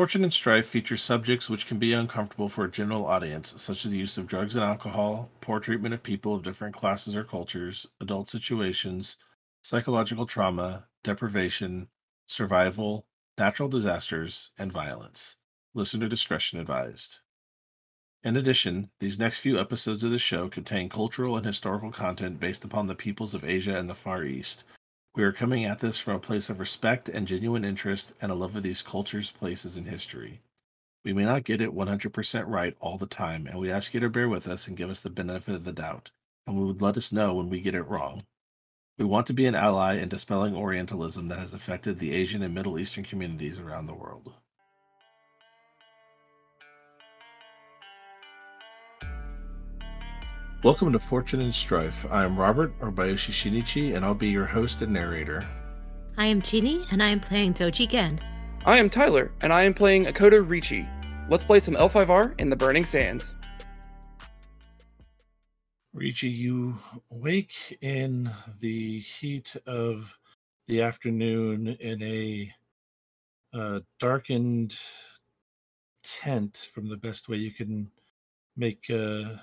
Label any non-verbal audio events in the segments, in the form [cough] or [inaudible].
Fortune and Strife features subjects which can be uncomfortable for a general audience, such as the use of drugs and alcohol, poor treatment of people of different classes or cultures, adult situations, psychological trauma, deprivation, survival, natural disasters, and violence. Listener discretion advised. In addition, these next few episodes of the show contain cultural and historical content based upon the peoples of Asia and the Far East, we are coming at this from a place of respect and genuine interest and a love of these cultures, places, and history. We may not get it 100% right all the time, and we ask you to bear with us and give us the benefit of the doubt, and we would let us know when we get it wrong. We want to be an ally in dispelling Orientalism that has affected the Asian and Middle Eastern communities around the world. Welcome to Fortune and Strife. I am Robert Orbayashi Shinichi, and I'll be your host and narrator. I am Chini, and I am playing Doji Gen. I am Tyler, and I am playing Akodo Richi. Let's play some L5R in the Burning Sands. Richi, you wake in the heat of the afternoon in a uh, darkened tent, from the best way you can make uh,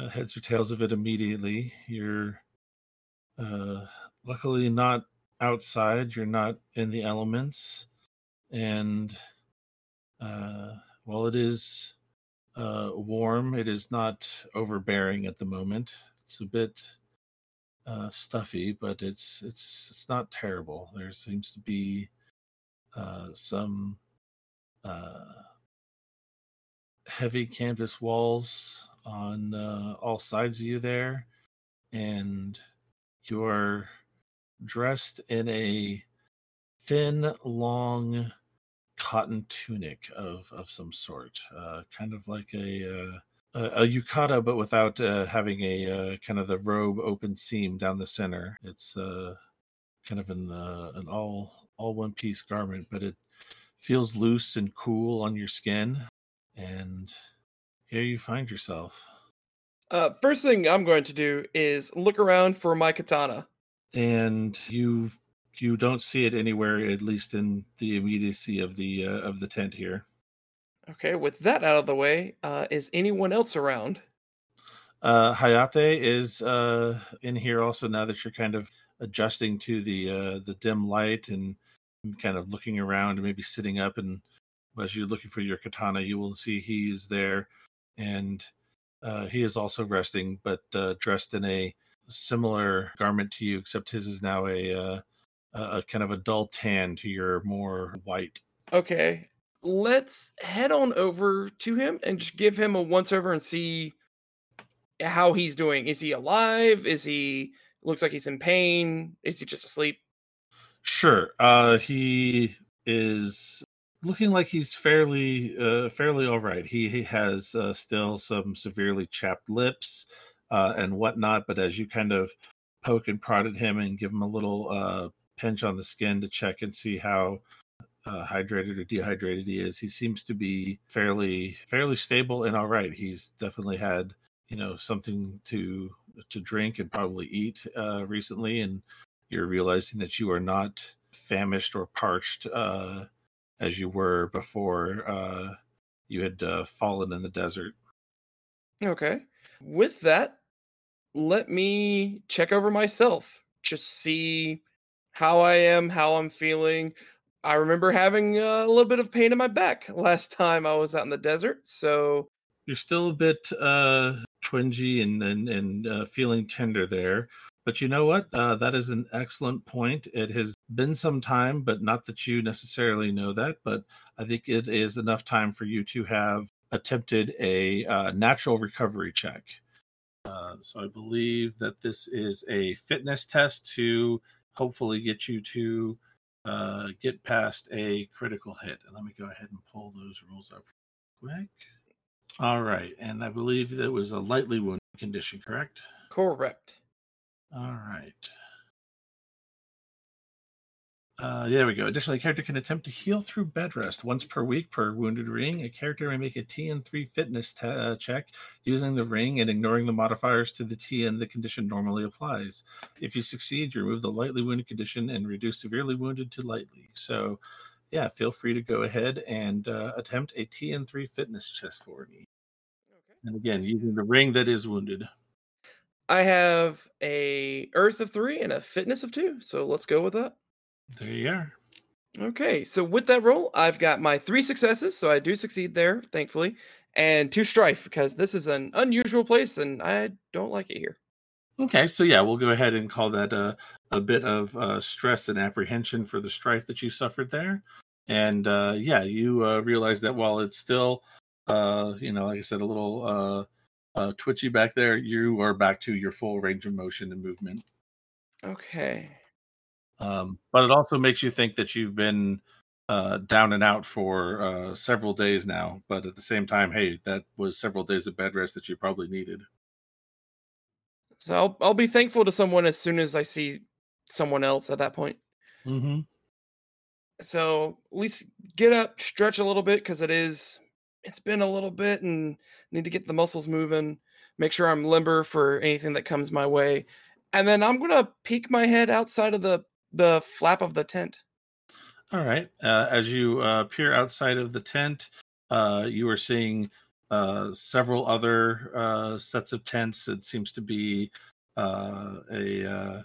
uh, heads or tails of it immediately. You're uh, luckily not outside. You're not in the elements, and uh, while it is uh, warm, it is not overbearing at the moment. It's a bit uh, stuffy, but it's it's it's not terrible. There seems to be uh, some uh, heavy canvas walls on uh, all sides of you there, and you're dressed in a thin, long cotton tunic of of some sort, uh, kind of like a uh, a, yukata, but without uh, having a uh, kind of the robe open seam down the center. It's uh, kind of an uh, an all all one piece garment, but it feels loose and cool on your skin, and here you find yourself. Uh, first thing I'm going to do is look around for my katana. And you you don't see it anywhere, at least in the immediacy of the uh, of the tent here. Okay, with that out of the way, uh, is anyone else around? Uh, Hayate is uh, in here also now that you're kind of adjusting to the uh, the dim light and kind of looking around and maybe sitting up and as you're looking for your katana, you will see he's there and uh, he is also resting, but uh, dressed in a similar garment to you, except his is now a, uh, a kind of a dull tan to your more white. Okay, let's head on over to him and just give him a once over and see how he's doing. Is he alive? Is he looks like he's in pain? Is he just asleep? Sure. Uh, he is looking like he's fairly uh, fairly all right. He, he has uh, still some severely chapped lips uh, and whatnot, but as you kind of poke and prod at him and give him a little uh, pinch on the skin to check and see how uh, hydrated or dehydrated he is, he seems to be fairly fairly stable and all right. He's definitely had you know something to to drink and probably eat uh, recently, and you're realizing that you are not famished or parched uh, as you were before uh, you had uh, fallen in the desert. Okay. With that, let me check over myself. Just see how I am, how I'm feeling. I remember having a little bit of pain in my back last time I was out in the desert, so you're still a bit uh twingy and and, and uh, feeling tender there. But you know what? Uh, that is an excellent point. It has been some time, but not that you necessarily know that. But I think it is enough time for you to have attempted a uh, natural recovery check. Uh, so I believe that this is a fitness test to hopefully get you to uh, get past a critical hit. And let me go ahead and pull those rules up quick. All right. And I believe that was a lightly wounded condition, correct? Correct. All right. Uh, there we go. Additionally, a character can attempt to heal through bed rest once per week per wounded ring. A character may make a TN3 fitness t- uh, check using the ring and ignoring the modifiers to the TN the condition normally applies. If you succeed, you remove the lightly wounded condition and reduce severely wounded to lightly. So yeah, feel free to go ahead and uh, attempt a TN3 fitness test for me. Okay. And again, using the ring that is wounded. I have a Earth of three and a Fitness of two, so let's go with that. There you are. Okay, so with that roll, I've got my three successes, so I do succeed there, thankfully, and two strife because this is an unusual place and I don't like it here. Okay, so yeah, we'll go ahead and call that a, a bit of uh, stress and apprehension for the strife that you suffered there. And uh, yeah, you uh, realize that while it's still, uh, you know, like I said, a little uh, uh, twitchy back there, you are back to your full range of motion and movement. Okay. Um, but it also makes you think that you've been uh, down and out for uh, several days now. But at the same time, hey, that was several days of bed rest that you probably needed. So I'll I'll be thankful to someone as soon as I see someone else at that point. Mm-hmm. So at least get up, stretch a little bit because it is it's been a little bit and need to get the muscles moving. Make sure I'm limber for anything that comes my way, and then I'm gonna peek my head outside of the the flap of the tent. All right. Uh, as you uh, peer outside of the tent, uh, you are seeing uh, several other uh, sets of tents. It seems to be uh, a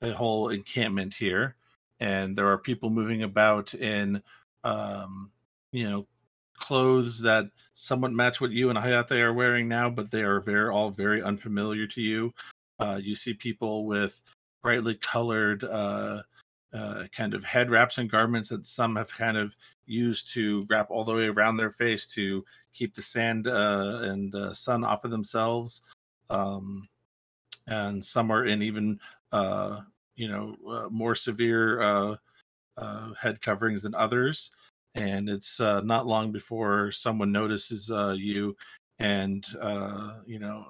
a whole encampment here, and there are people moving about in um, you know clothes that somewhat match what you and Hayate are wearing now, but they are very all very unfamiliar to you. You see people with brightly colored uh, uh, kind of head wraps and garments that some have kind of used to wrap all the way around their face to keep the sand uh, and uh, sun off of themselves. Um, and some are in even, uh, you know, uh, more severe head coverings than others. And it's not long before someone notices you and, you know,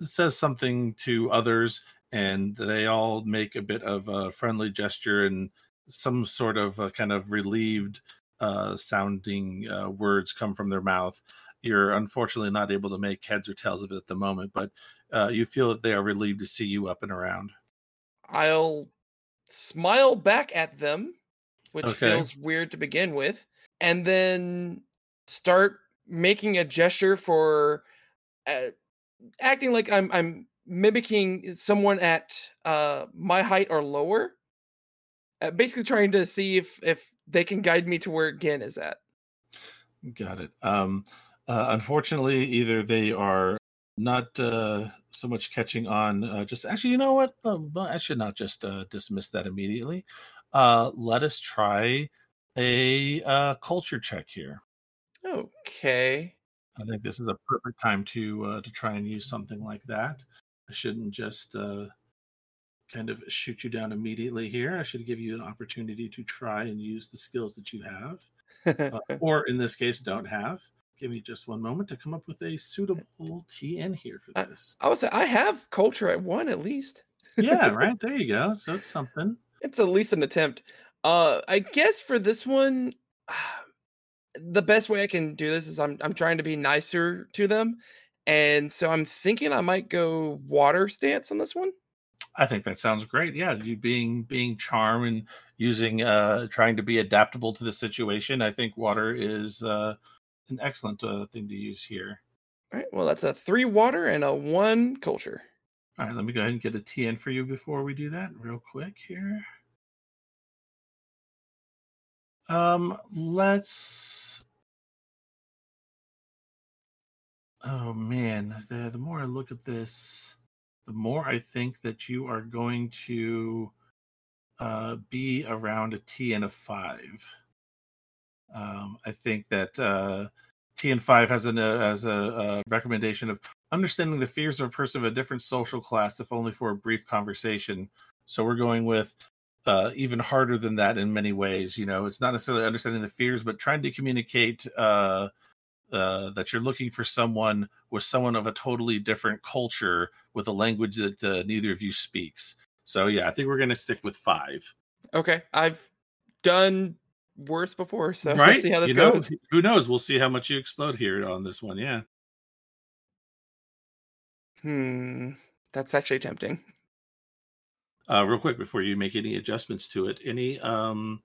says something to others and they all make a bit of a friendly gesture and some sort of a kind of relieved uh, sounding uh, words come from their mouth. You're unfortunately not able to make heads or tails of it at the moment, but uh, you feel that they are relieved to see you up and around. I'll smile back at them, which Okay. feels weird to begin with, and then start making a gesture for uh, acting like I'm I'm mimicking someone at uh, my height or lower. Uh, basically, trying to see if if they can guide me to where Gin is at. Got it. Um, uh, unfortunately, either they are not uh, so much catching on. Uh, just actually, you know what? Well, I should not just uh, dismiss that immediately. Uh, let us try a uh, culture check here. Okay. I think this is a perfect time to uh, to try and use something like that. I shouldn't just uh, kind of shoot you down immediately here. I should give you an opportunity to try and use the skills that you have, uh, [laughs] or in this case, don't have. Give me just one moment to come up with a suitable TN here for this. I would say I have culture at one at least. yeah, [laughs] right there you go. So it's something. It's at least an attempt. Uh, I guess for this one, [sighs] the best way I can do this is I'm I'm trying to be nicer to them, and so I'm thinking I might go water stance on this one. I think that sounds great. Yeah, you being being charm and using uh trying to be adaptable to the situation. I think water is uh an excellent uh, thing to use here. All right. Well, that's a three water and a one culture. All right, let me go ahead and get a TN for you before we do that, real quick here. Um, let's. Oh man, the the more I look at this, the more I think that you are going to uh, be around a T and a five. Um, I think that uh, T and five has an uh, as a, recommendation of understanding the fears of a person of a different social class, if only for a brief conversation. So we're going with uh, even harder than that in many ways. You know, it's not necessarily understanding the fears, but trying to communicate uh, uh, that you're looking for someone with someone of a totally different culture with a language that uh, neither of you speaks. So yeah, I think we're going to stick with five. Okay. I've done worse before, so right? let's see how this You know, [laughs] who knows? We'll see how much you explode here on this one. Yeah. Hmm. That's actually tempting. Uh, real quick before you make any adjustments to it, any um,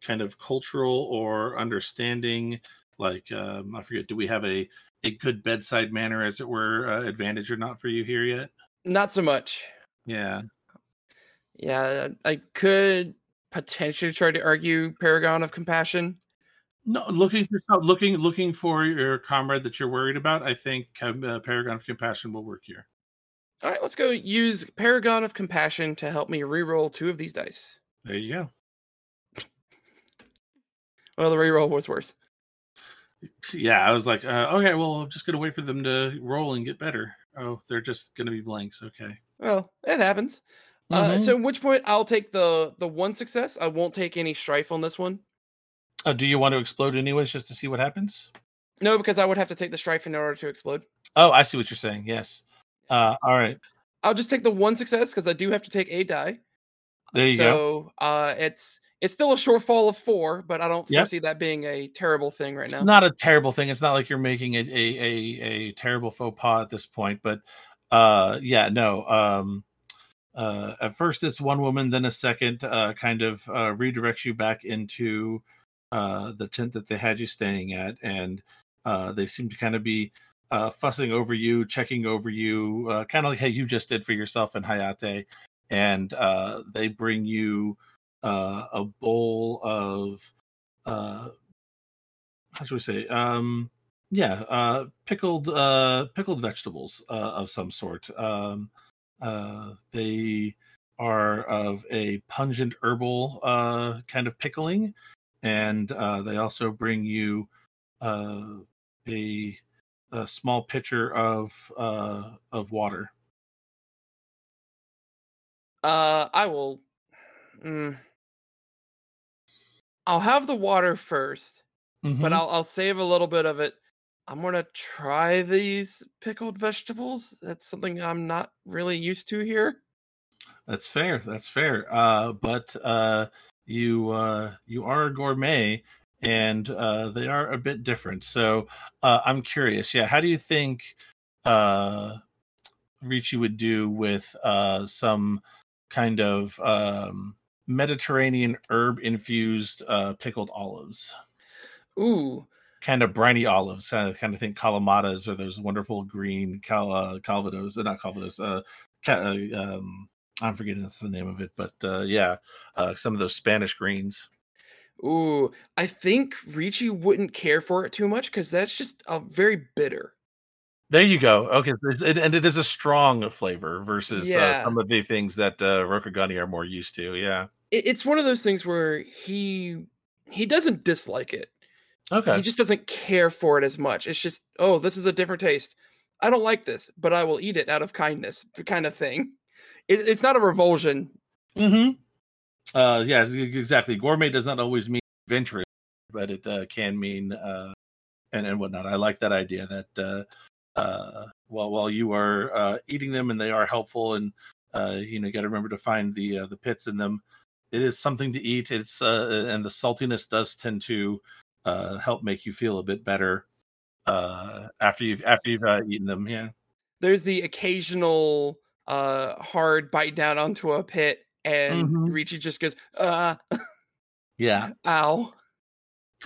kind of cultural or understanding? Like, um, I forget, do we have a a good bedside manner, as it were, uh, advantage or not for you here yet? Not so much. Yeah. Yeah, I could potentially try to argue Paragon of Compassion. No, looking for looking looking for your comrade that you're worried about. I think uh, Paragon of Compassion will work here. All right, let's go use Paragon of Compassion to help me reroll two of these dice. There you go. [laughs] Well, the reroll was worse. Yeah, I was like, uh, okay, well, I'm just gonna wait for them to roll and get better. Oh, they're just gonna be blanks. Okay. Well, it happens. Uh, Mhm. so, at which point I'll take the the one success. I won't take any strife on this one. Uh, do you want to explode anyways, just to see what happens? No, because I would have to take the strife in order to explode. Oh, I see what you're saying. Yes. Uh, all right. I'll just take the one success because I do have to take a die. There you go. so, uh, it's it's still a shortfall of four, but I don't Yep. foresee that being a terrible thing right It's now. not a terrible thing. It's not like you're making a a a, a terrible faux pas at this point, but uh, yeah, no. Um, uh, at first it's one woman, then a second uh, kind of uh, redirects you back into uh, the tent that they had you staying at, and uh, they seem to kind of be uh, fussing over you, checking over you, uh, kind of like how you just did for yourself and Hayate, and uh, they bring you uh, a bowl of uh, how should we say um yeah uh pickled uh pickled vegetables uh, of some sort um uh they are of a pungent herbal uh kind of pickling and uh they also bring you uh a a small pitcher of uh of water Uh, I will. Mm, I'll have the water first, but Mhm. I'll I'll save a little bit of it. I'm gonna try these pickled vegetables. That's something I'm not really used to here. That's fair. That's fair. Uh, but uh, you uh, you are a gourmet, and uh, they are a bit different. So uh, I'm curious. Yeah, how do you think uh, Ricci would do with uh, some kind of um, Mediterranean herb infused uh, pickled olives? Ooh, Kind of briny olives, kind of kind of think calamatas or those wonderful green cal uh, calvados, uh, not calvados. Uh, ca- uh, um, I'm forgetting that's the name of it, but uh, yeah, uh, some of those Spanish greens. ooh. I think Ricci wouldn't care for it too much because that's just a very bitter. There you go. Okay, it, and it is a strong flavor versus uh, some of the things that uh, Rokugani are more used to. Yeah. It, it's one of those things where he he doesn't dislike it. Okay. He just doesn't care for it as much. It's just, oh, this is a different taste. I don't like this, but I will eat it out of kindness, kind of thing. It, it's not a revulsion. hmm Uh, yeah, exactly. Gourmet does not always mean adventurous, but it uh, can mean uh, and and whatnot. I like that idea that uh, uh, while while you are uh, eating them and they are helpful, and uh, you know, you got to remember to find the uh, the pits in them. It is something to eat. It's uh, and the saltiness does tend to uh, help make you feel a bit better uh, after you've after you've uh, eaten them. Yeah. There's the occasional uh hard bite down onto a pit, and Mhm. Ricci just goes, uh, Yeah. [laughs] ow.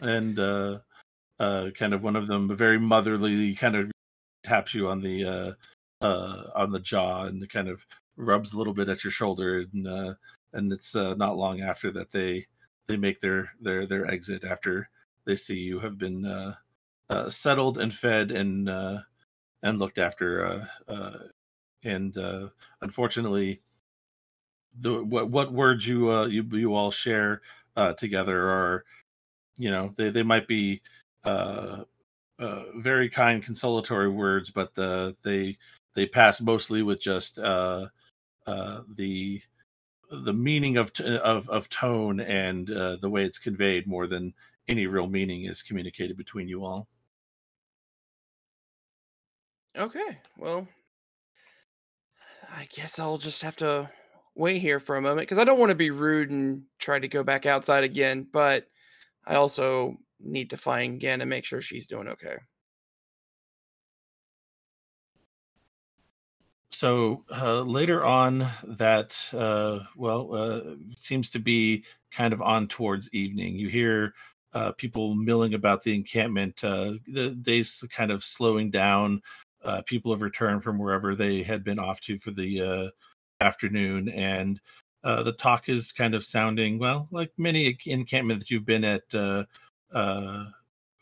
and uh uh kind of one of them very motherly kind of taps you on the uh uh on the jaw and kind of rubs a little bit at your shoulder and uh and it's uh, not long after that they they make their their their exit after they see you have been uh, uh settled and fed and uh and looked after uh uh and uh unfortunately the what what words you uh you you all share uh together are you know they they might be uh, uh very kind consolatory words but the they they pass mostly with just uh uh the the meaning of t- of of tone and uh, the way it's conveyed more than any real meaning is communicated between you all. Okay, well, I guess I'll just have to wait here for a moment because I don't want to be rude and try to go back outside again, but I also need to find Gen and make sure she's doing okay. so uh, later on that uh, well uh, seems to be kind of on towards evening. You hear uh, people milling about the encampment. Uh, the day's kind of slowing down. Uh, people have returned from wherever they had been off to for the uh, afternoon, and uh, the talk is kind of sounding well like many encampment that you've been at uh,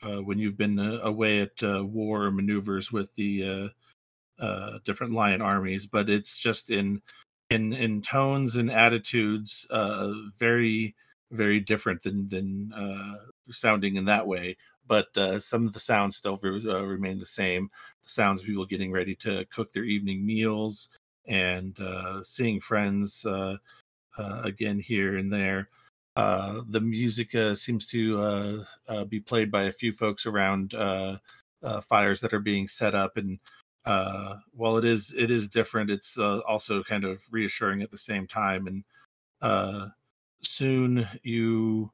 uh, when you've been uh, away at uh, war maneuvers with the uh, different lion armies, but it's just in in in tones and attitudes very very different than than sounding in that way. But some of the sounds still remain the same. The sounds of people getting ready to cook their evening meals and seeing friends again here and there. Uh, the music uh, seems to uh, uh, be played by a few folks around uh, uh, fires that are being set up, and while it is it is different, it's also kind of reassuring at the same time. And soon you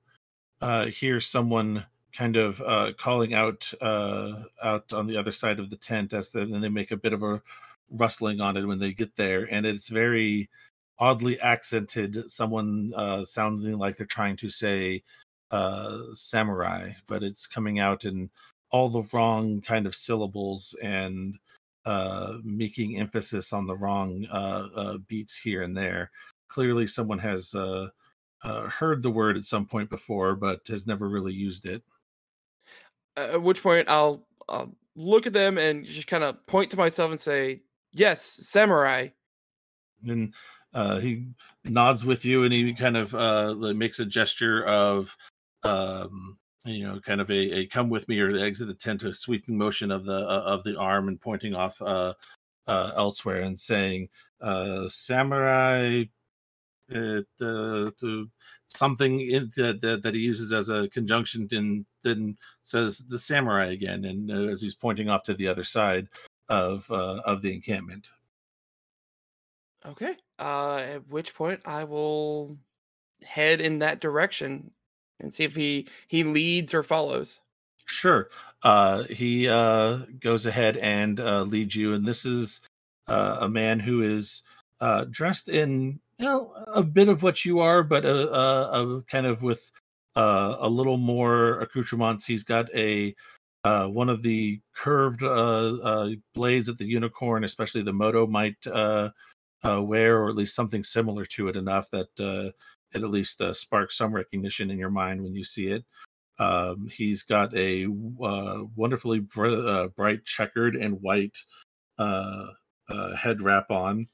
hear someone kind of calling out out on the other side of the tent as then they make a bit of a rustling on it when they get there, and it's very oddly accented. Someone uh, sounding like they're trying to say uh, samurai, but it's coming out in all the wrong kind of syllables and uh, making emphasis on the wrong uh, uh, beats here and there. Clearly, someone has uh, uh, heard the word at some point before, but has never really used it. At which point I'll, I'll look at them and just kind of point to myself and say, "Yes, samurai." And uh, he nods with you, and he kind of uh, makes a gesture of, um, you know, kind of a, a "come with me" or exit the tent, a sweeping motion of the uh, of the arm, and pointing off uh, uh, elsewhere, and saying, uh, "Samurai." To something in, that, that he uses as a conjunction, and then says the samurai again, and as he's pointing off to the other side of of the encampment. Okay. Uh, at which point I will head in that direction and see if he he leads or follows. Sure. Uh, he uh, goes ahead and uh, leads you, and this is uh, a man who is uh, dressed in you know a bit of what you are, but a, a, a kind of with uh, a little more accoutrements. He's got a uh, one of the curved uh, uh, blades that the unicorn, especially the moto, might uh, wear, or at least something similar to it enough that uh, it at least uh, sparks some recognition in your mind when you see it. Um, he's got a uh, wonderfully br- bright checkered and white head wrap on.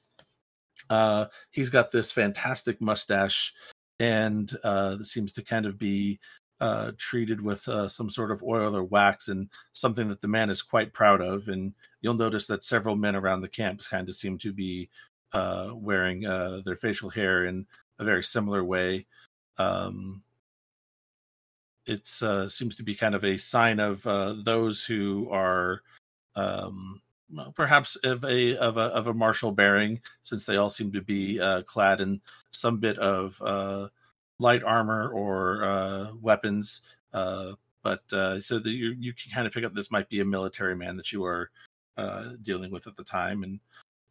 He's got this fantastic mustache, and uh, that seems to kind of be uh, treated with uh, some sort of oil or wax, and something that the man is quite proud of. And you'll notice that several men around the camp kind of seem to be uh, wearing uh, their facial hair in a very similar way. Um, it uh, seems to be kind of a sign of uh, those who are um, perhaps of a of a of a martial bearing, since they all seem to be uh, clad in some bit of uh, light armor or uh, weapons. Uh, but uh, so that you you can kind of pick up this might be a military man that you are uh, dealing with at the time, and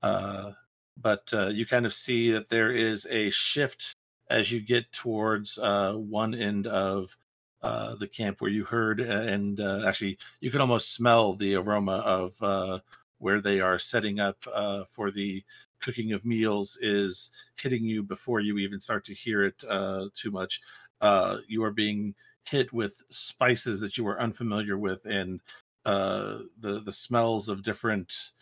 uh, but uh, you kind of see that there is a shift as you get towards uh, one end of uh, the camp where you heard, and uh, actually you can almost smell the aroma of uh, where they are setting up uh, for the cooking of meals is hitting you before you even start to hear it too much. You are being hit with spices that you are unfamiliar with, and the the smells of different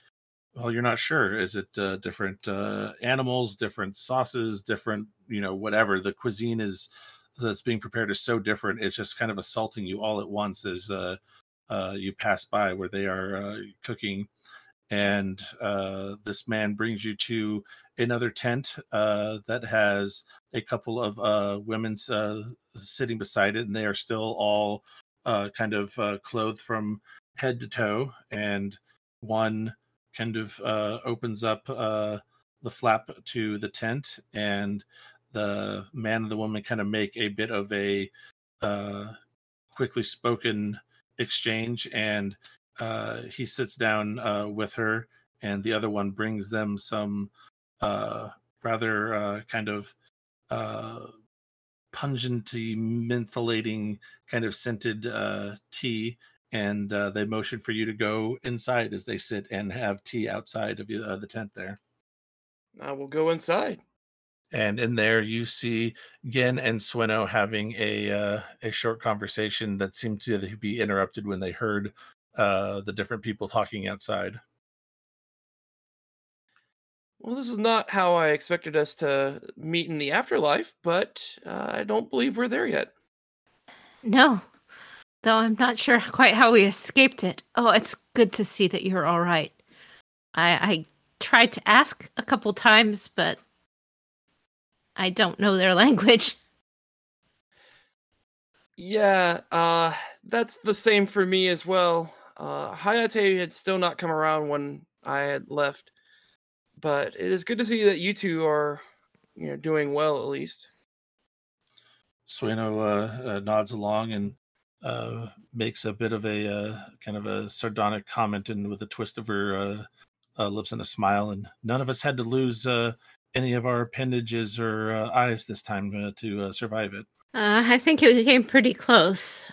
well you're not sure. Is it uh, different uh, animals different sauces different you know whatever? The cuisine is that's being prepared is so different it's just kind of assaulting you all at once as uh, uh, you pass by where they are uh, cooking. And uh, this man brings you to another tent that has a couple of women sitting beside it and they are still all kind of clothed from head to toe. And one kind of uh, opens up uh, the flap to the tent, and the man and the woman kind of make a bit of a uh, quickly spoken exchange, and uh, he sits down uh, with her, and the other one brings them some uh, rather kind of pungenty, mentholating kind of scented tea, and uh, they motion for you to go inside as they sit and have tea outside of uh, the tent there. I will go inside. And in there, you see Gen and Sweno having a uh, a short conversation that seemed to be interrupted when they heard uh, the different people talking outside. Well, this is not how I expected us to meet in the afterlife, but uh, I don't believe we're there yet. No, though I'm not sure [laughs] quite how we escaped it. Oh, it's good to see that you're all right. I, I tried to ask a couple times, but I don't know their [laughs] language. Yeah, uh, that's the same for me as well. Uh, Hayate had still not come around when I had left, but it is good to see that you two are, you know, doing well at least. Sueno uh, uh, nods along and uh, makes a bit of a uh, kind of a sardonic comment, and with a twist of her uh, uh, lips and a smile. And none of us had to lose any of our appendages or eyes this time to survive it. I think it came pretty close.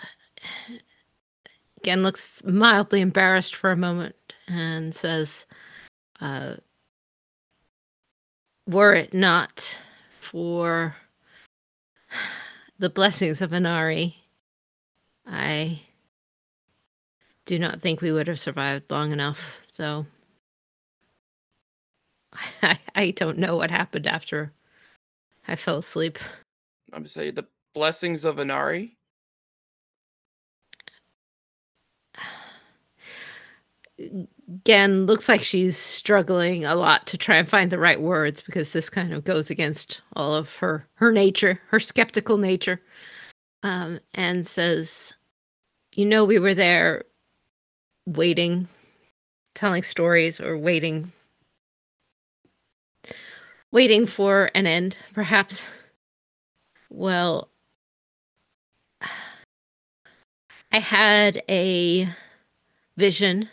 Again, looks mildly embarrassed for a moment and says, "Were it not for." the blessings of Inari, I do not think we would have survived long enough. So [laughs] I, I don't know what happened after I fell asleep. I'm say the blessings of Inari. Again, looks like she's struggling a lot to try and find the right words because this kind of goes against all of her her nature, her skeptical nature. Um, and says, "You know, we were there, waiting, telling stories, or waiting, waiting for an end, perhaps. Well, I had a vision."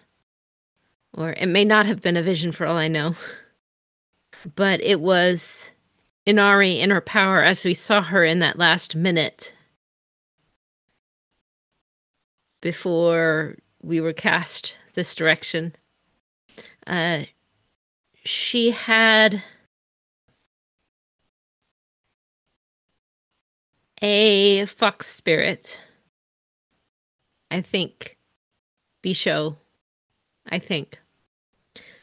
or it may not have been a vision for all I know. But it was Inari in her power as we saw her in that last minute before we were cast this direction. Uh, she had a fox spirit. I think Bisho I think.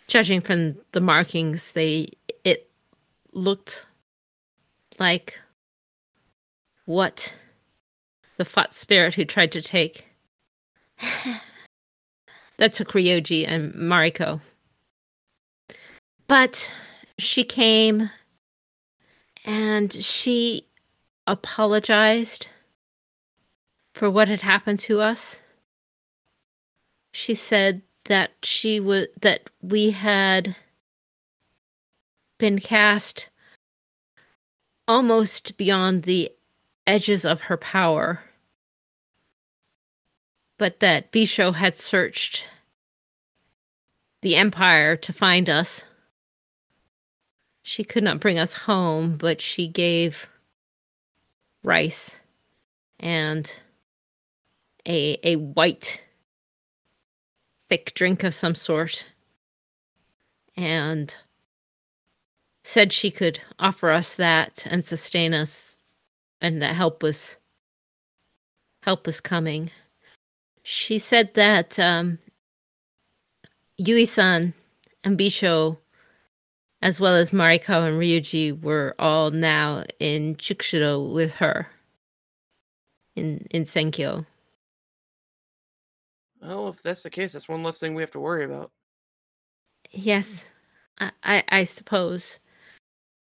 Judging from the markings, they it looked like what the fought spirit who tried to take [laughs] that took Ryoji and Mariko. But she came and she apologized for what had happened to us. She said that she was that we had been cast almost beyond the edges of her power but that Bisho had searched the empire to find us. She could not bring us home but she gave rice and a a white thick drink of some sort and said she could offer us that and sustain us and that help was help was coming she said that um yui-san and bisho as well as mariko and ryuji were all now in Chikushudo with her in in senkyo well, if that's the case, that's one less thing we have to worry about. Yes, I, I, I suppose.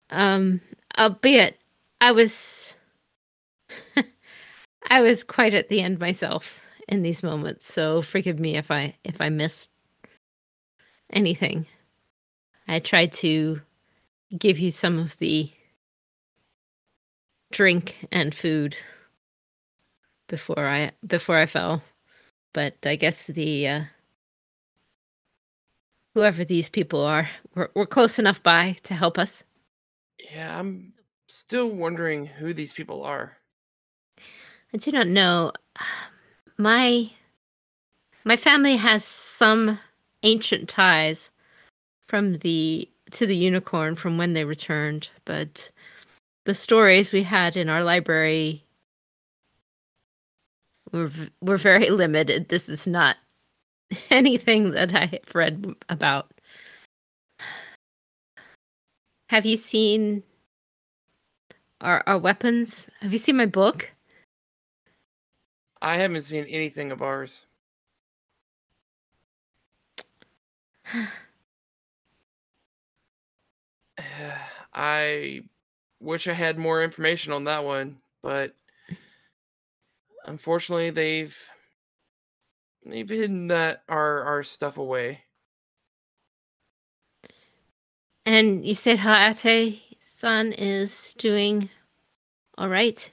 Um, albeit I was, [laughs] I was quite at the end myself in these moments. So forgive me if I if I missed anything. I tried to give you some of the drink and food before I before I fell but I guess the uh, whoever these people are, we're, we're close enough by to help us. Yeah, I'm still wondering who these people are. I do not know. My my family has some ancient ties from the to the unicorn from when they returned, but the stories we had in our library were were very [laughs] limited. This is not [laughs] anything that I have read about. Have you seen our our weapons? Have you seen my book? I haven't seen anything of ours. [sighs] I wish I had more information on that one, but unfortunately they've they've hidden that our our stuff away. And you said Hayate san is doing all right.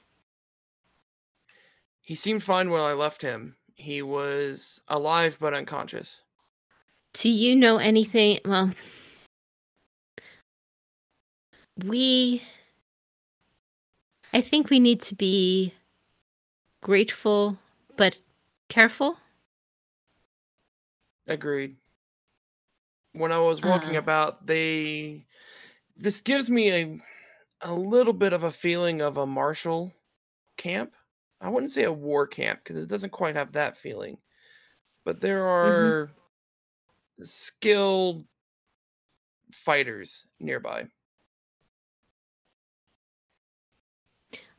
He seemed fine when I left him. He was alive but unconscious. Do you know anything? Well, we. I think we need to be grateful but careful. Agreed. When I was walking Uh. about, they. This gives me a, a little bit of a feeling of a martial camp. I wouldn't say a war camp because it doesn't quite have that feeling. But there are skilled fighters nearby.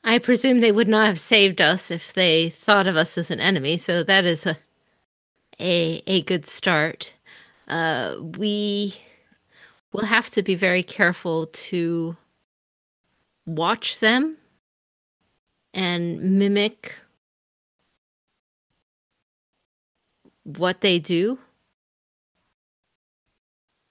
I presume they would not have saved us if they thought of us as an enemy, so that is a a, a good start. Uh, we will have to be very careful to watch them and mimic what they do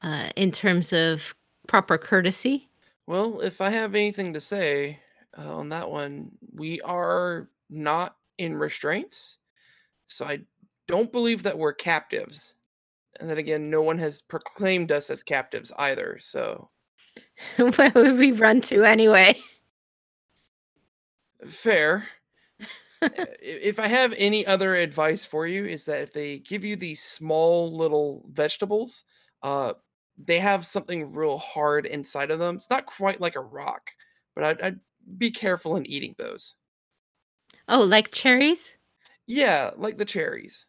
uh, in terms of proper courtesy. Well, if I have anything to say uh, on that one, we are not in restraints. So I don't believe that we're captives. And then again, no one has proclaimed us as captives either. So [laughs] Where would we run to anyway? [laughs] fair. [laughs] If I have any other advice for you, is that if they give you these small little vegetables, uh, they have something real hard inside of them. It's not quite like a rock, but I'd, I'd be careful in eating those. Oh, like cherries? Yeah, like the cherries.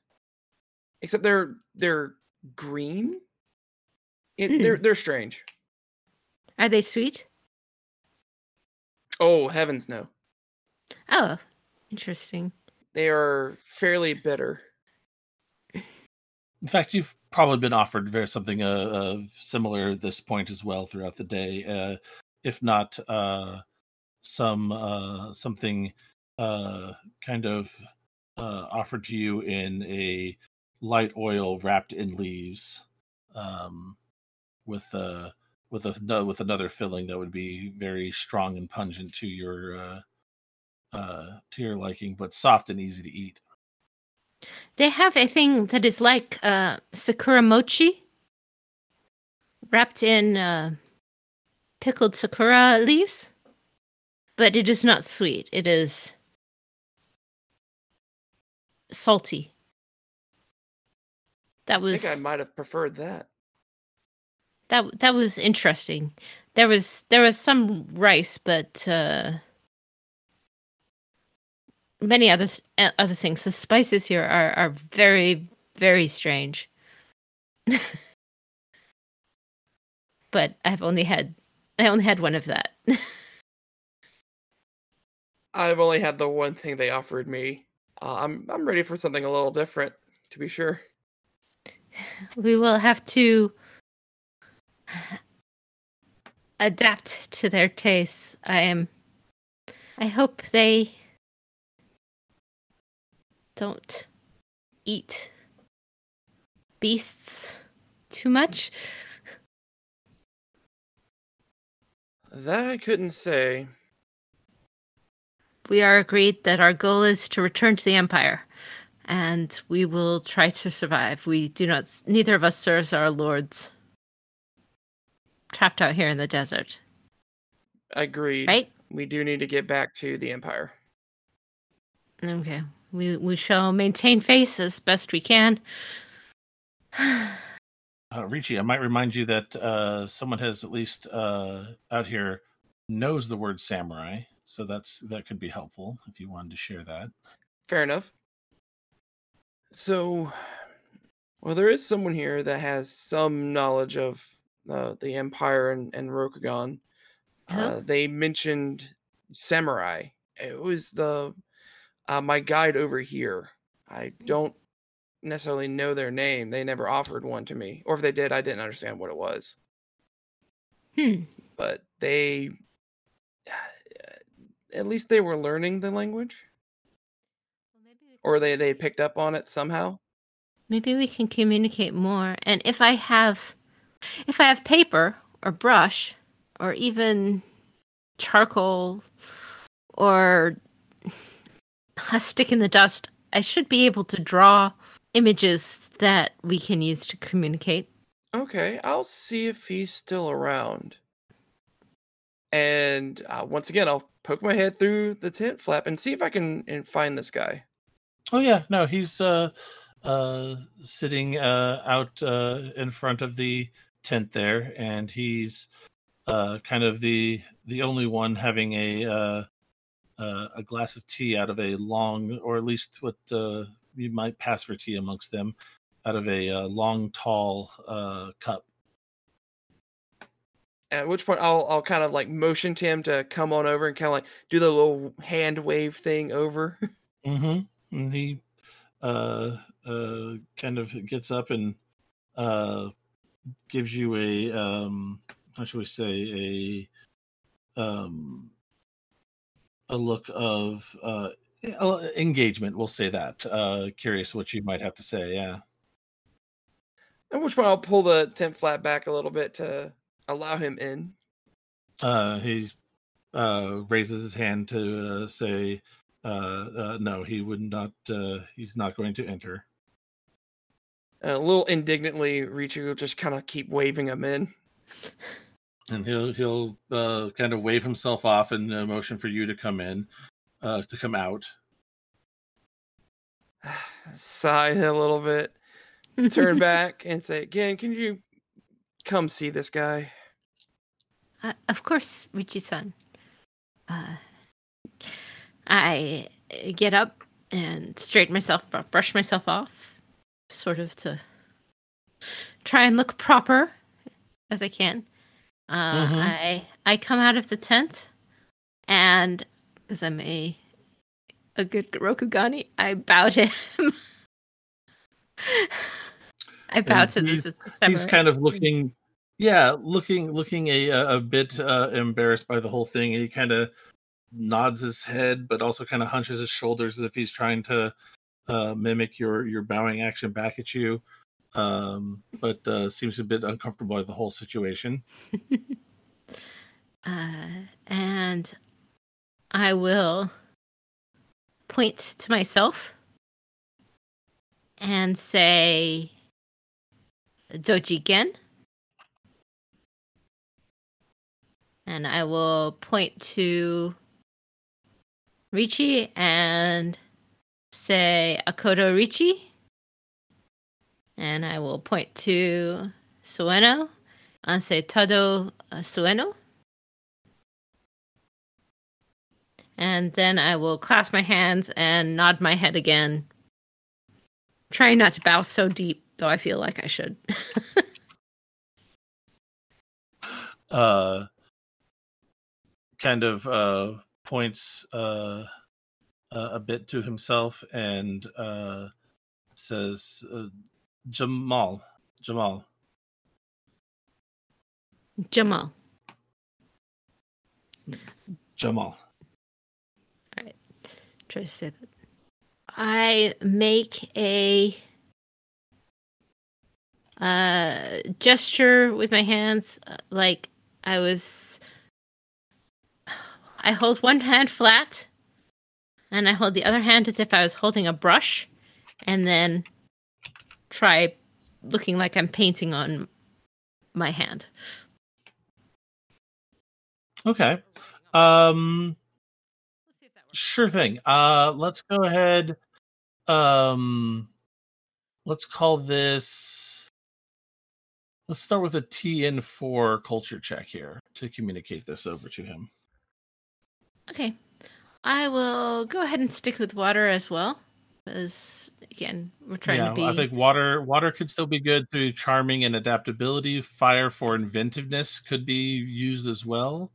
Except they're they're green. It, They're they're strange. Are they sweet? Oh heavens no! Oh, interesting. They are fairly bitter. In fact, you've probably been offered very something uh, uh, similar at this point as well throughout the day, uh, if not uh, some uh, something uh, kind of uh, offered to you in a light oil wrapped in leaves, um, with uh, with a with another filling that would be very strong and pungent to your uh, to your liking, but soft and easy to eat. They have a thing that is like uh, sakura mochi, wrapped in uh, pickled sakura leaves, but it is not sweet. It is salty. That I was think I might have preferred that. that that was interesting. There was there was some rice, but uh, many other th- uh, other things. The spices here are are very very strange. [laughs] but I've only had I only had one of that. [laughs] I've only had the one thing they offered me. Uh, I'm I'm ready for something a little different, to be sure. we will have to adapt to their tastes. I am. I hope they don't eat beasts too much. That I couldn't say. We are agreed that our goal is to return to the Empire, and we will try to survive. We do not. Neither of us serves our lords. Trapped out here in the desert, Agreed. right? We do need to get back to the Empire. Okay. We we shall maintain face as best we can. [sighs] Uh, Ricci, I might remind you that uh, someone has at least uh, out here knows the word samurai, so that's that could be helpful if you wanted to share that. Fair enough. So, well, there is someone here that has some knowledge of uh, the Empire and, and Rokugan. Uh, they mentioned samurai. It was the uh, my guide over here. I don't necessarily know their name. They never offered one to me, or if they did, I didn't understand what it was. Hmm. But they, [sighs] at least they were learning the language, or they they picked up on it somehow. Maybe we can communicate more. And if I have, if I have paper or brush, or even charcoal, or a stick in the dust, I should be able to draw images that we can use to communicate. Okay, I'll see if he's still around. And uh, once again, I'll poke my head through the tent flap and see if I can and find this guy. Oh yeah, no, he's uh uh sitting uh out uh in front of the tent there and he's uh kind of the the only one having a uh uh, a glass of tea out of a long, or at least what uh, you might pass for tea amongst them, out of a uh, long, tall uh, cup. At which point, I'll I'll kind of like motion to him to come on over and kind of like do the little hand wave thing over. [laughs] mm-hmm. And he uh, uh, kind of gets up and uh, gives you a um, how should we say a um, a look of uh, engagement. We'll say that. Uh, curious what you might have to say. Yeah. At which point I'll pull the tent flap back a little bit to allow him in. Uh, he's uh, raises his hand to uh, say, uh, uh, "No, he would not. Uh, he's not going to enter." a little indignantly, Richi will just kind of keep waving him in [laughs] and he'll he'll uh, kind of wave himself off in a motion for you to come in, uh, to come out. [sighs] Sigh a little bit, turn [laughs] back, and say, "Again, can you come see this guy?" Uh, of course, Richi-san. Uh, I get up and straighten myself, brush myself off, sort of to try and look proper as I can. Uh, mm-hmm. I I come out of the tent, and because I'm a a good Rokugani, I bow to him. [laughs] I bow and to this. He's kind of looking, yeah, looking looking a a bit uh, embarrassed by the whole thing, and he kind of nods his head, but also kind of hunches his shoulders as if he's trying to uh, mimic your your bowing action back at you um, but uh, seems a bit uncomfortable with the whole situation. [laughs] uh, and I will point to myself and say, Doji Gen. And I will point to Richi and say Akodo Richi and I will point to Sueno and say uh, Sueno. And then I will clasp my hands and nod my head again, trying not to bow so deep, though I feel like I should. [laughs] uh, kind of uh, points uh, a bit to himself and uh, says, uh, Jamal. Jamal. Jamal. Jamal. All right. Try to say that. I make a uh, gesture with my hands, uh, like I was. I hold one hand flat, and I hold the other hand as if I was holding a brush, and then try looking like I'm painting on my hand. Okay. Um sure thing. Uh, let's go ahead. Um, let's call this. Let's start with a TN4 culture check here to communicate this over to him. Okay. I will go ahead and stick with water as well. Because again, we're trying yeah, to be I think water water could still be good through charming and adaptability. Fire for inventiveness could be used as well.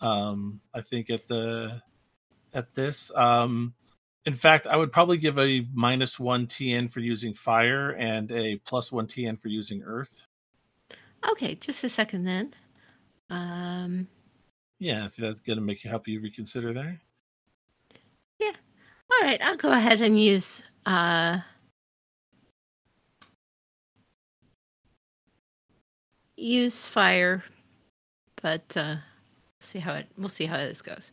Um, I think at the at this. Um, in fact, I would probably give a minus one TN for using fire and a plus one TN for using earth. Okay, just a second then. Um Yeah, if that's gonna make you help you reconsider there. Right, I'll go ahead and use uh use fire, but uh see how it we'll see how this goes.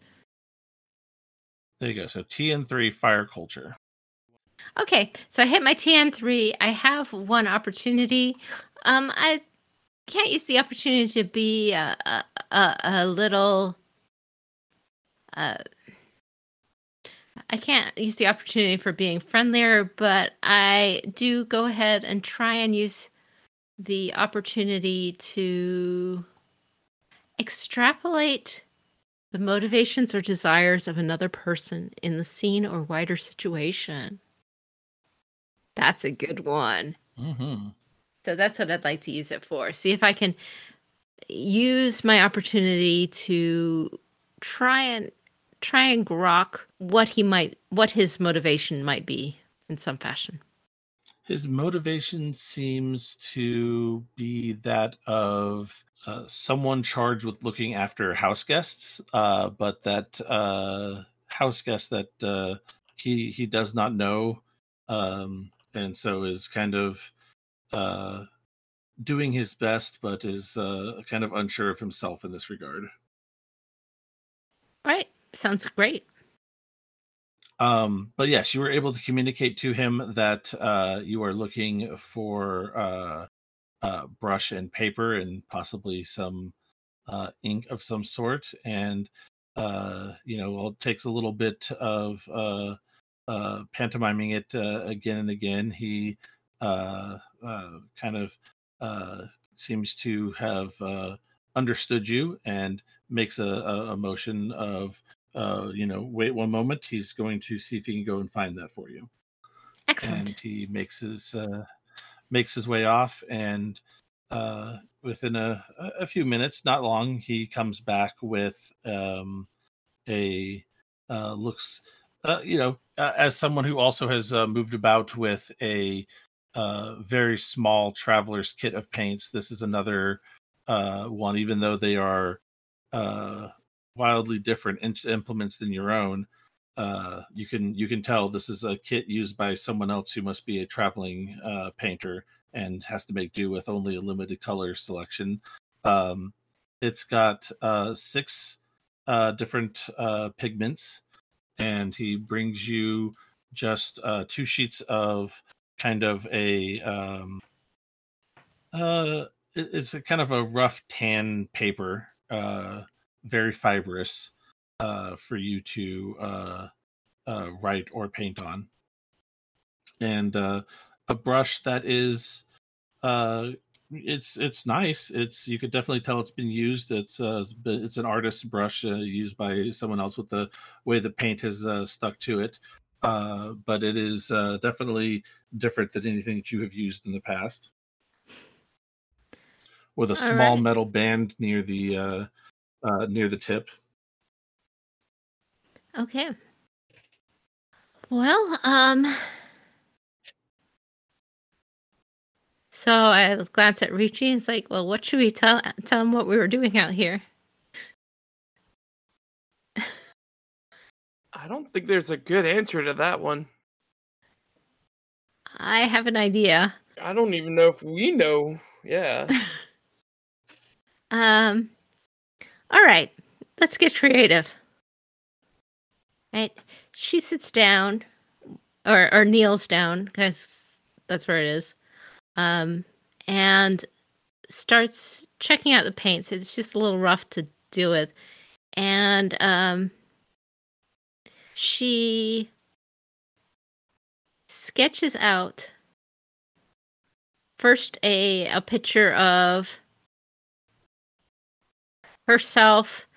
There you go. So TN three fire culture. Okay, so I hit my TN3. I have one opportunity. Um, I can't use the opportunity to be a, a, a, a little. Uh, I can't use the opportunity for being friendlier, but I do go ahead and try and use the opportunity to extrapolate the motivations or desires of another person in the scene or wider situation. That's a good one. Mm-hmm. So that's what I'd like to use it for. See if I can use my opportunity to try and try and grok what he might what his motivation might be in some fashion. His motivation seems to be that of uh, someone charged with looking after house guests, uh, but that uh, house guest that uh, he he does not know, um, and so is kind of uh, doing his best, but is uh, kind of unsure of himself in this regard. All right, sounds great. Um, but yes, you were able to communicate to him that uh, you are looking for uh, uh, brush and paper and possibly some uh, ink of some sort. And, uh, you know, well, it takes a little bit of uh, uh, pantomiming it uh, again and again. He uh, uh, kind of uh, seems to have uh, understood you and makes a, a, a motion of uh, you know, wait one moment. He's going to see if he can go and find that for you. Excellent. And he makes his uh, makes his way off, and uh, within a, a few minutes, not long, he comes back with um, a uh, looks, uh, you know, uh, as someone who also has uh, moved about with a uh, very small traveler's kit of paints. This is another uh, one, even though they are uh, wildly different in- implements than your own. Uh, you can you can tell this is a kit used by someone else who must be a traveling uh, painter and has to make do with only a limited color selection. Um, it's got uh, six uh, different uh, pigments, and he brings you just uh, two sheets of kind of a um, it's a kind of a rough tan paper, very fibrous, uh, for you to uh, uh, write or paint on, and uh, a brush that is uh, it's it's nice. It's you could definitely tell it's been used. It's uh, it's an artist's brush uh, used by someone else with the way the paint has uh, stuck to it. Uh, but it is uh, definitely different than anything that you have used in the past. With a small Alright. metal band near the uh, uh, near the tip. Okay. Well, um So I glance at Richi and it's like, well, what should we tell tell him what we were doing out here? [laughs] I don't think there's a good answer to that one. I have an idea. I don't even know if we know. Yeah. [laughs] Um all right, let's get creative. Right? She sits down or or kneels down because that's where it is. Um and starts checking out the paints. It's just a little rough to deal with. And um she sketches out first a a picture of herself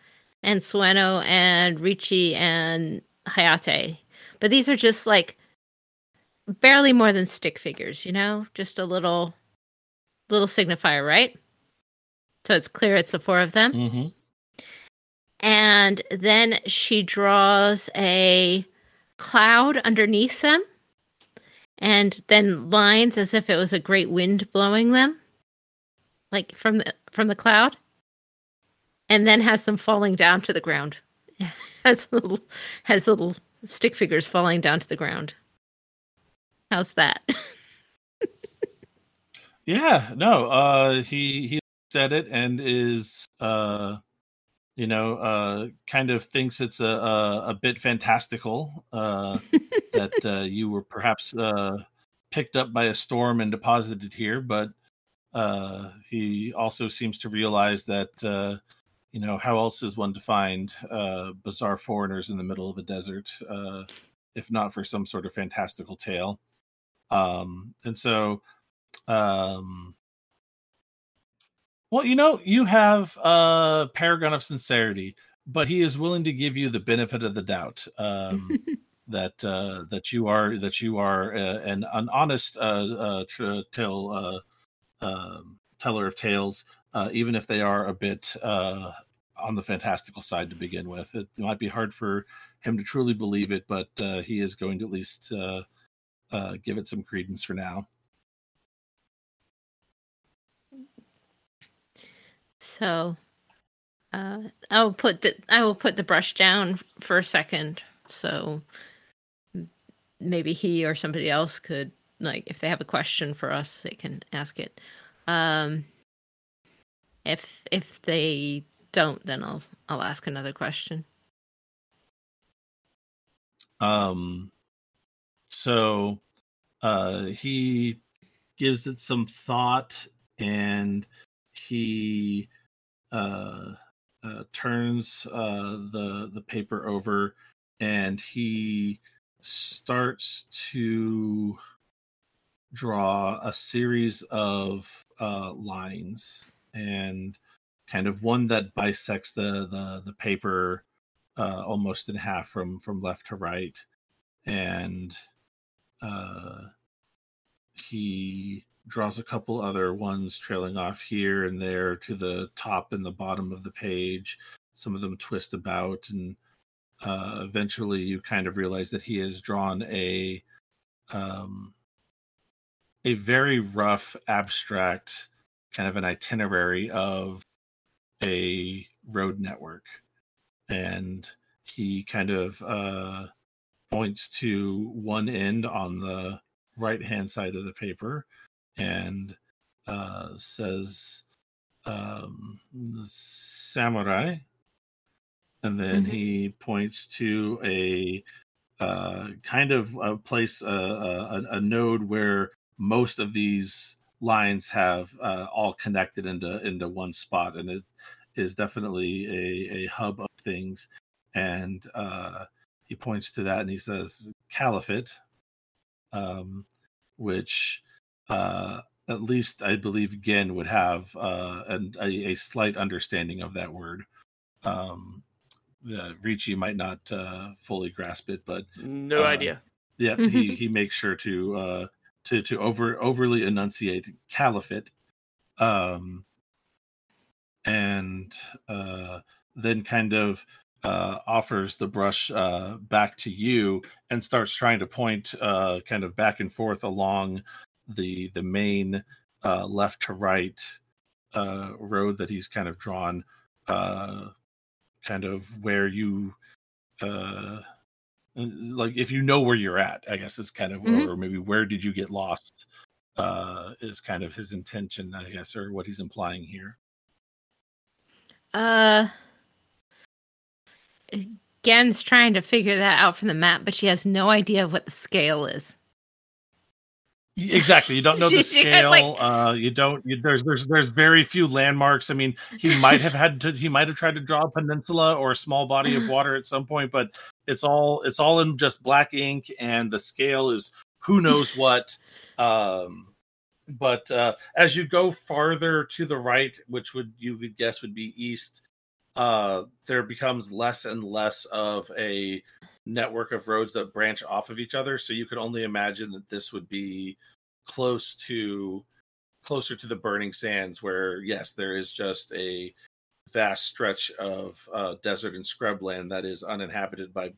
and Sueno and Richi and Hayate. But these are just like barely more than stick figures, you know? Just a little little signifier, right? So it's clear it's the four of them. Mm-hmm. And then she draws a cloud underneath them and then lines as if it was a great wind blowing them like from the from the cloud and then has them falling down to the ground. [laughs] Has little has little stick figures falling down to the ground. How's that? [laughs] Yeah, no, uh he he said it and is uh you know, uh kind of thinks it's a a, a bit fantastical uh [laughs] that uh you were perhaps uh picked up by a storm and deposited here, but uh he also seems to realize that uh you know, how else is one to find uh bizarre foreigners in the middle of a desert uh if not for some sort of fantastical tale. Um and so um, well, you know, you have a paragon of sincerity, but he is willing to give you the benefit of the doubt um, [laughs] that uh, that you are that you are uh, an, an honest uh, uh, tr- tale uh, um teller of tales, uh, even if they are a bit uh, on the fantastical side to begin with. It might be hard for him to truly believe it, but uh, he is going to at least uh, uh, give it some credence for now. So uh I will put the I will put the brush down for a second. So maybe he or somebody else could like if they have a question for us they can ask it. Um if if they don't then I'll I'll ask another question. Um, so uh, he gives it some thought and he uh, uh, turns uh, the the paper over and he starts to draw a series of uh, lines and kind of one that bisects the the, the paper uh, almost in half from from left to right. And uh, he draws a couple other ones trailing off here and there to the top and the bottom of the page. Some of them twist about and uh, eventually you kind of realize that he has drawn a um, a very rough abstract kind of an itinerary of a road network and he kind of uh, points to one end on the right hand side of the paper and uh, says um, samurai and then Mhm. he points to a uh, kind of a place uh, a, a node where most of these lines have uh, all connected into into one spot and it is definitely a, a hub of things and uh, he points to that and he says caliphate um, which uh, at least i believe gen would have uh, an, a, a slight understanding of that word um, uh, Richi might not uh, fully grasp it but No Uh, idea. yeah, he [laughs] he makes sure to uh to to over overly enunciate caliphate, um, and uh, then kind of uh, offers the brush uh, back to you and starts trying to point uh, kind of back and forth along the the main uh, left to right uh, road that he's kind of drawn, uh, kind of where you. Uh, like if you know where you're at i guess is kind of Mhm. or maybe where did you get lost uh is kind of his intention i guess or what he's implying here Uh Gen's trying to figure that out from the map, but she has no idea of what the scale is. Exactly. You don't know the [laughs] She- scale. like- uh, you don't. You, there's there's there's very few landmarks. I mean, he might [laughs] have had to. He might have tried to draw a peninsula or a small body of water at some point, but it's all it's all in just black ink, and the scale is who knows [laughs] what. Um, but uh, as you go farther to the right, which would you would guess would be east, uh, there becomes less and less of a network of roads that branch off of each other. So you could only imagine that this would be close to closer to the burning sands, where yes, there is just a vast stretch of uh, desert and scrubland that is uninhabited by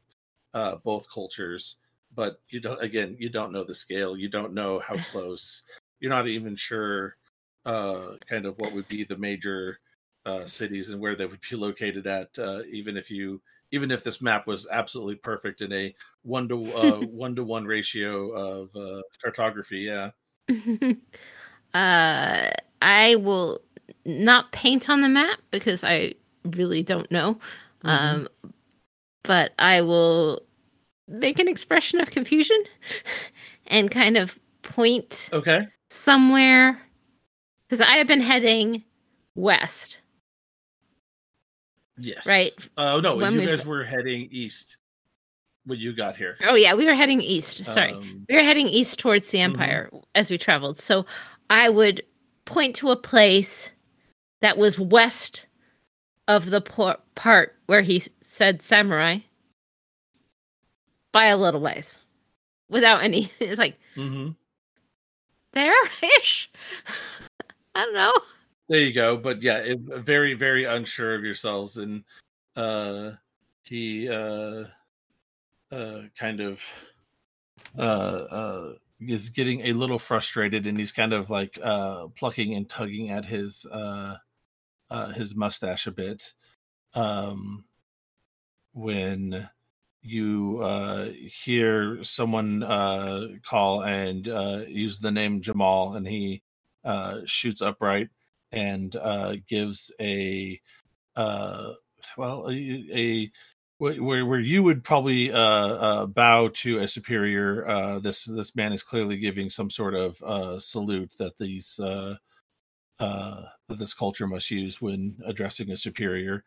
uh, both cultures. But you don't again, you don't know the scale. You don't know how [laughs] close. You're not even sure uh, kind of what would be the major uh, cities and where they would be [laughs] located at, uh, even if you even if this map was absolutely perfect in a one to uh, [laughs] one to one ratio of uh, cartography. Yeah. uh, I will not paint on the map because I really don't know. Um, but I will make an expression of confusion [laughs] and kind of point Okay. somewhere because I have been heading west. Yes. Right. Uh, no, When you guys were heading east when you got here. Oh yeah, we were heading east. Sorry. Um, we were heading east towards the Mhm. empire as we traveled so i would point to a place that was west of the por- part where he said samurai by a little ways without any [laughs] it's like mhm. there ish [laughs] i don't know There you go. But yeah, it, very, very unsure of yourselves, and uh, he uh, uh, kind of uh, uh, is getting a little frustrated, and he's kind of like uh, plucking and tugging at his uh, uh, his mustache a bit. Um, when you uh, hear someone uh, call and uh, use the name Jamal, and he uh, shoots upright and gives a well a, a where where you would probably bow to a superior. This this man is clearly giving some sort of salute that these uh, that this culture must use when addressing a superior,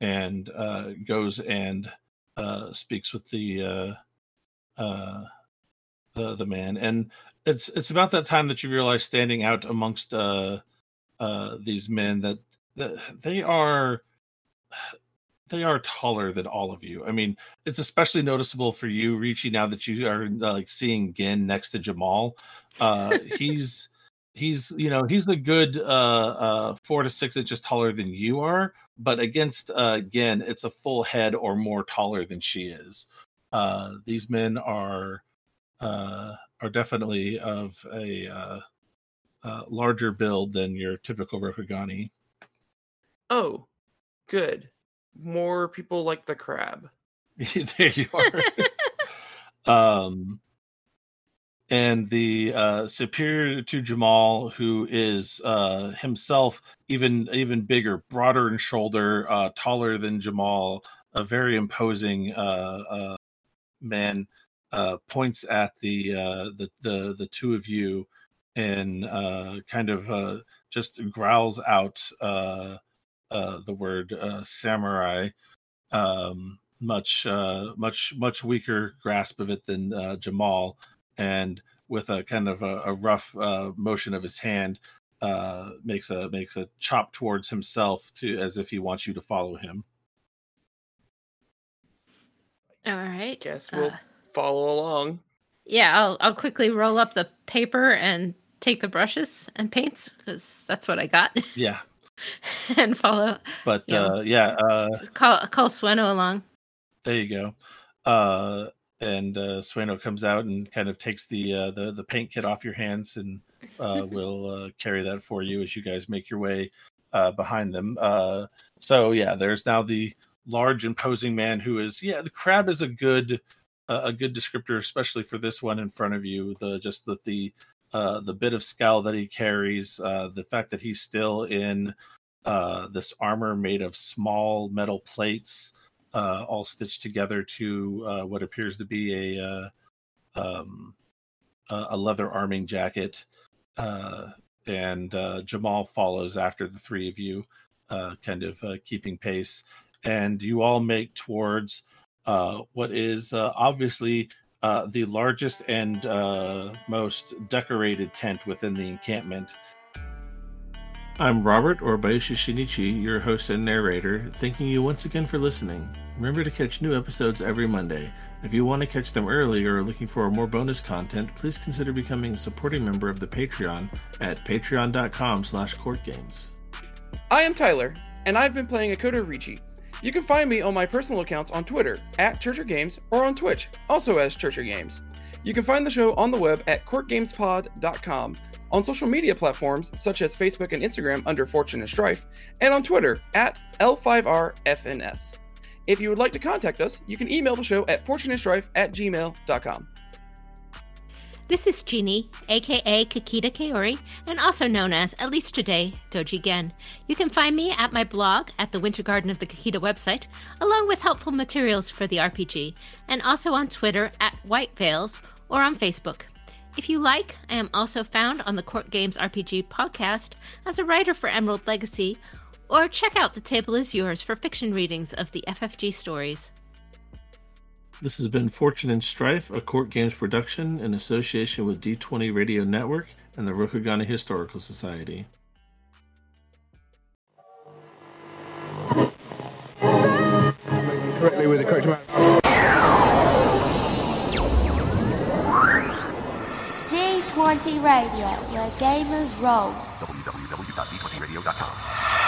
and uh, goes and uh, speaks with the uh, uh, the the man. And it's it's about that time that you realize standing out amongst uh, uh, these men that, that they are they are taller than all of you. I mean, it's especially noticeable for you, Richi, now that you are like seeing Gen next to Jamal. Uh, [laughs] he's he's you know he's a good uh, uh, four to six inches taller than you are, but against uh, Gen, it's a full head or more taller than she is. Uh, these men are uh, are definitely of a uh, uh, larger build than your typical Rokugani. Oh, good. More people like the crab. [laughs] there you are. [laughs] um, and the uh, superior to Jamal, who is uh, himself even even bigger, broader in shoulder, uh, taller than Jamal, a very imposing uh, uh, man, uh, points at the, the the the two of you and kind of just growls out the word samurai um, much much much weaker grasp of it than Jamal, and with a kind of a, a rough uh, motion of his hand, uh, makes a makes a chop towards himself to as if he wants you to follow him. all right Guess we'll Uh, follow along. yeah i'll i'll quickly roll up the paper and take the brushes and paints because that's what i got [laughs] Yeah, and follow but Yeah. uh, yeah, uh, call call Sueno along there you go. Uh, and uh, Sueno comes out and kind of takes the uh, the the paint kit off your hands and uh, [laughs] will uh, carry that for you as you guys make your way uh, behind them. Uh, so yeah, there's now the large, imposing man who is yeah. The crab is a good uh, a good descriptor, especially for this one in front of you. The just that the uh, the bit of scowl that he carries, uh, the fact that he's still in uh, this armor made of small metal plates uh, all stitched together to uh, what appears to be a uh, um, a leather arming jacket, uh, and uh, Jamal follows after the three of you, kind of keeping pace. And you all make towards what is obviously the largest and most decorated tent within the encampment. I'm Robert or Shinichi, your host and narrator, thanking you once again for listening. Remember to catch new episodes every Monday. If you want to catch them early or are looking for more bonus content, please consider becoming a supporting member of the Patreon at patreon.com slash courtgames. I am Tyler, and I've been playing Akodo Richi. You can find me on my personal accounts on Twitter at Churcher Games or on Twitch, also as Churcher Games. You can find the show on the web at courtgamespod.com on social media platforms such as Facebook and Instagram under Fortune and Strife, and on Twitter at L5RFNS. If you would like to contact us, you can email the show at fortuneandstrife at gmail.com. This is Jeannie, aka Kakita Kaori, and also known as, at least today, Doji Gen. You can find me at my blog at the Winter Garden of the Kakita website, along with helpful materials for the RPG, and also on Twitter at White Veils or on Facebook. If you like, I am also found on the Court Games RPG podcast as a writer for Emerald Legacy, or check out The Table Is Yours for fiction readings of the FFG stories. This has been Fortune and Strife, a Court Games production in association with D20 Radio Network and the Rokugani Historical Society. correctly with the correct amount. D20 Radio, where gamers roll. www.d20radio.com.